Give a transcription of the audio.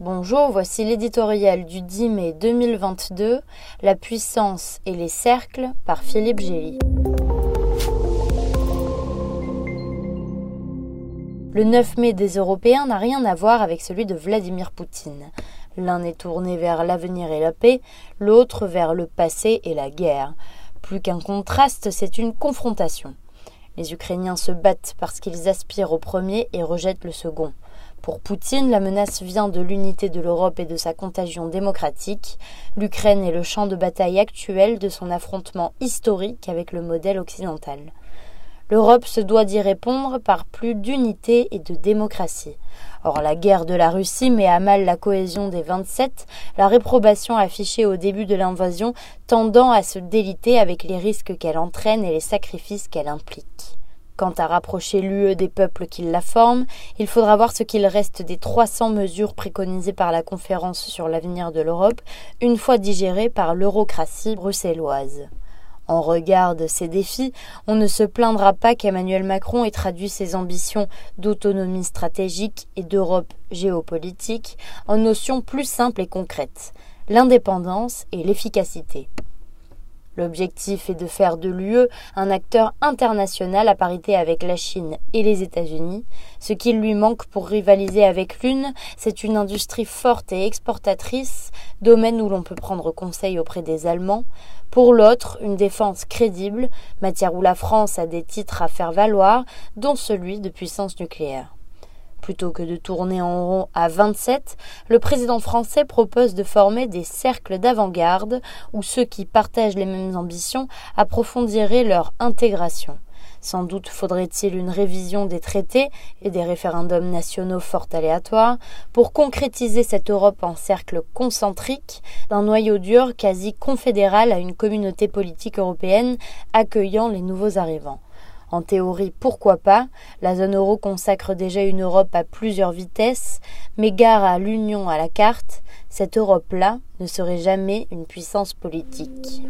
Bonjour, voici l'éditorial du 10 mai 2022, La puissance et les cercles par Philippe Gély. Le 9 mai des Européens n'a rien à voir avec celui de Vladimir Poutine. L'un est tourné vers l'avenir et la paix, l'autre vers le passé et la guerre. Plus qu'un contraste, c'est une confrontation. Les Ukrainiens se battent parce qu'ils aspirent au premier et rejettent le second. Pour Poutine, la menace vient de l'unité de l'Europe et de sa contagion démocratique. L'Ukraine est le champ de bataille actuel de son affrontement historique avec le modèle occidental. L'Europe se doit d'y répondre par plus d'unité et de démocratie. Or, la guerre de la Russie met à mal la cohésion des 27, la réprobation affichée au début de l'invasion tendant à se déliter avec les risques qu'elle entraîne et les sacrifices qu'elle implique. Quant à rapprocher l'UE des peuples qui la forment, il faudra voir ce qu'il reste des 300 mesures préconisées par la conférence sur l'avenir de l'Europe, une fois digérées par l'eurocratie bruxelloise. En regard de ces défis, on ne se plaindra pas qu'Emmanuel Macron ait traduit ses ambitions d'autonomie stratégique et d'Europe géopolitique en notions plus simples et concrètes l'indépendance et l'efficacité. L'objectif est de faire de l'UE un acteur international à parité avec la Chine et les États-Unis. Ce qu'il lui manque pour rivaliser avec l'une, c'est une industrie forte et exportatrice, domaine où l'on peut prendre conseil auprès des Allemands. Pour l'autre, une défense crédible, matière où la France a des titres à faire valoir, dont celui de puissance nucléaire. Plutôt que de tourner en rond à 27, le président français propose de former des cercles d'avant-garde où ceux qui partagent les mêmes ambitions approfondiraient leur intégration. Sans doute faudrait-il une révision des traités et des référendums nationaux fort aléatoires pour concrétiser cette Europe en cercle concentrique, d'un noyau dur quasi confédéral à une communauté politique européenne accueillant les nouveaux arrivants. En théorie, pourquoi pas? La zone euro consacre déjà une Europe à plusieurs vitesses, mais gare à l'union à la carte, cette Europe-là ne serait jamais une puissance politique.